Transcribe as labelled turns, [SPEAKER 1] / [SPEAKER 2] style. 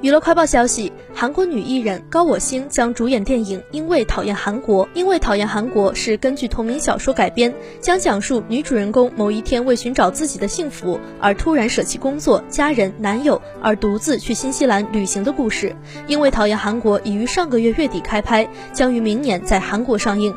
[SPEAKER 1] 娱乐快报消息，韩国女艺人高我星将主演电影因为讨厌韩国，因为讨厌韩国是根据同名小说改编，将讲述女主人公某一天为寻找自己的幸福而突然舍弃工作、家人、男友，而独自去新西兰旅行的故事。因为讨厌韩国，已于上个月月底开拍，将于明年在韩国上映。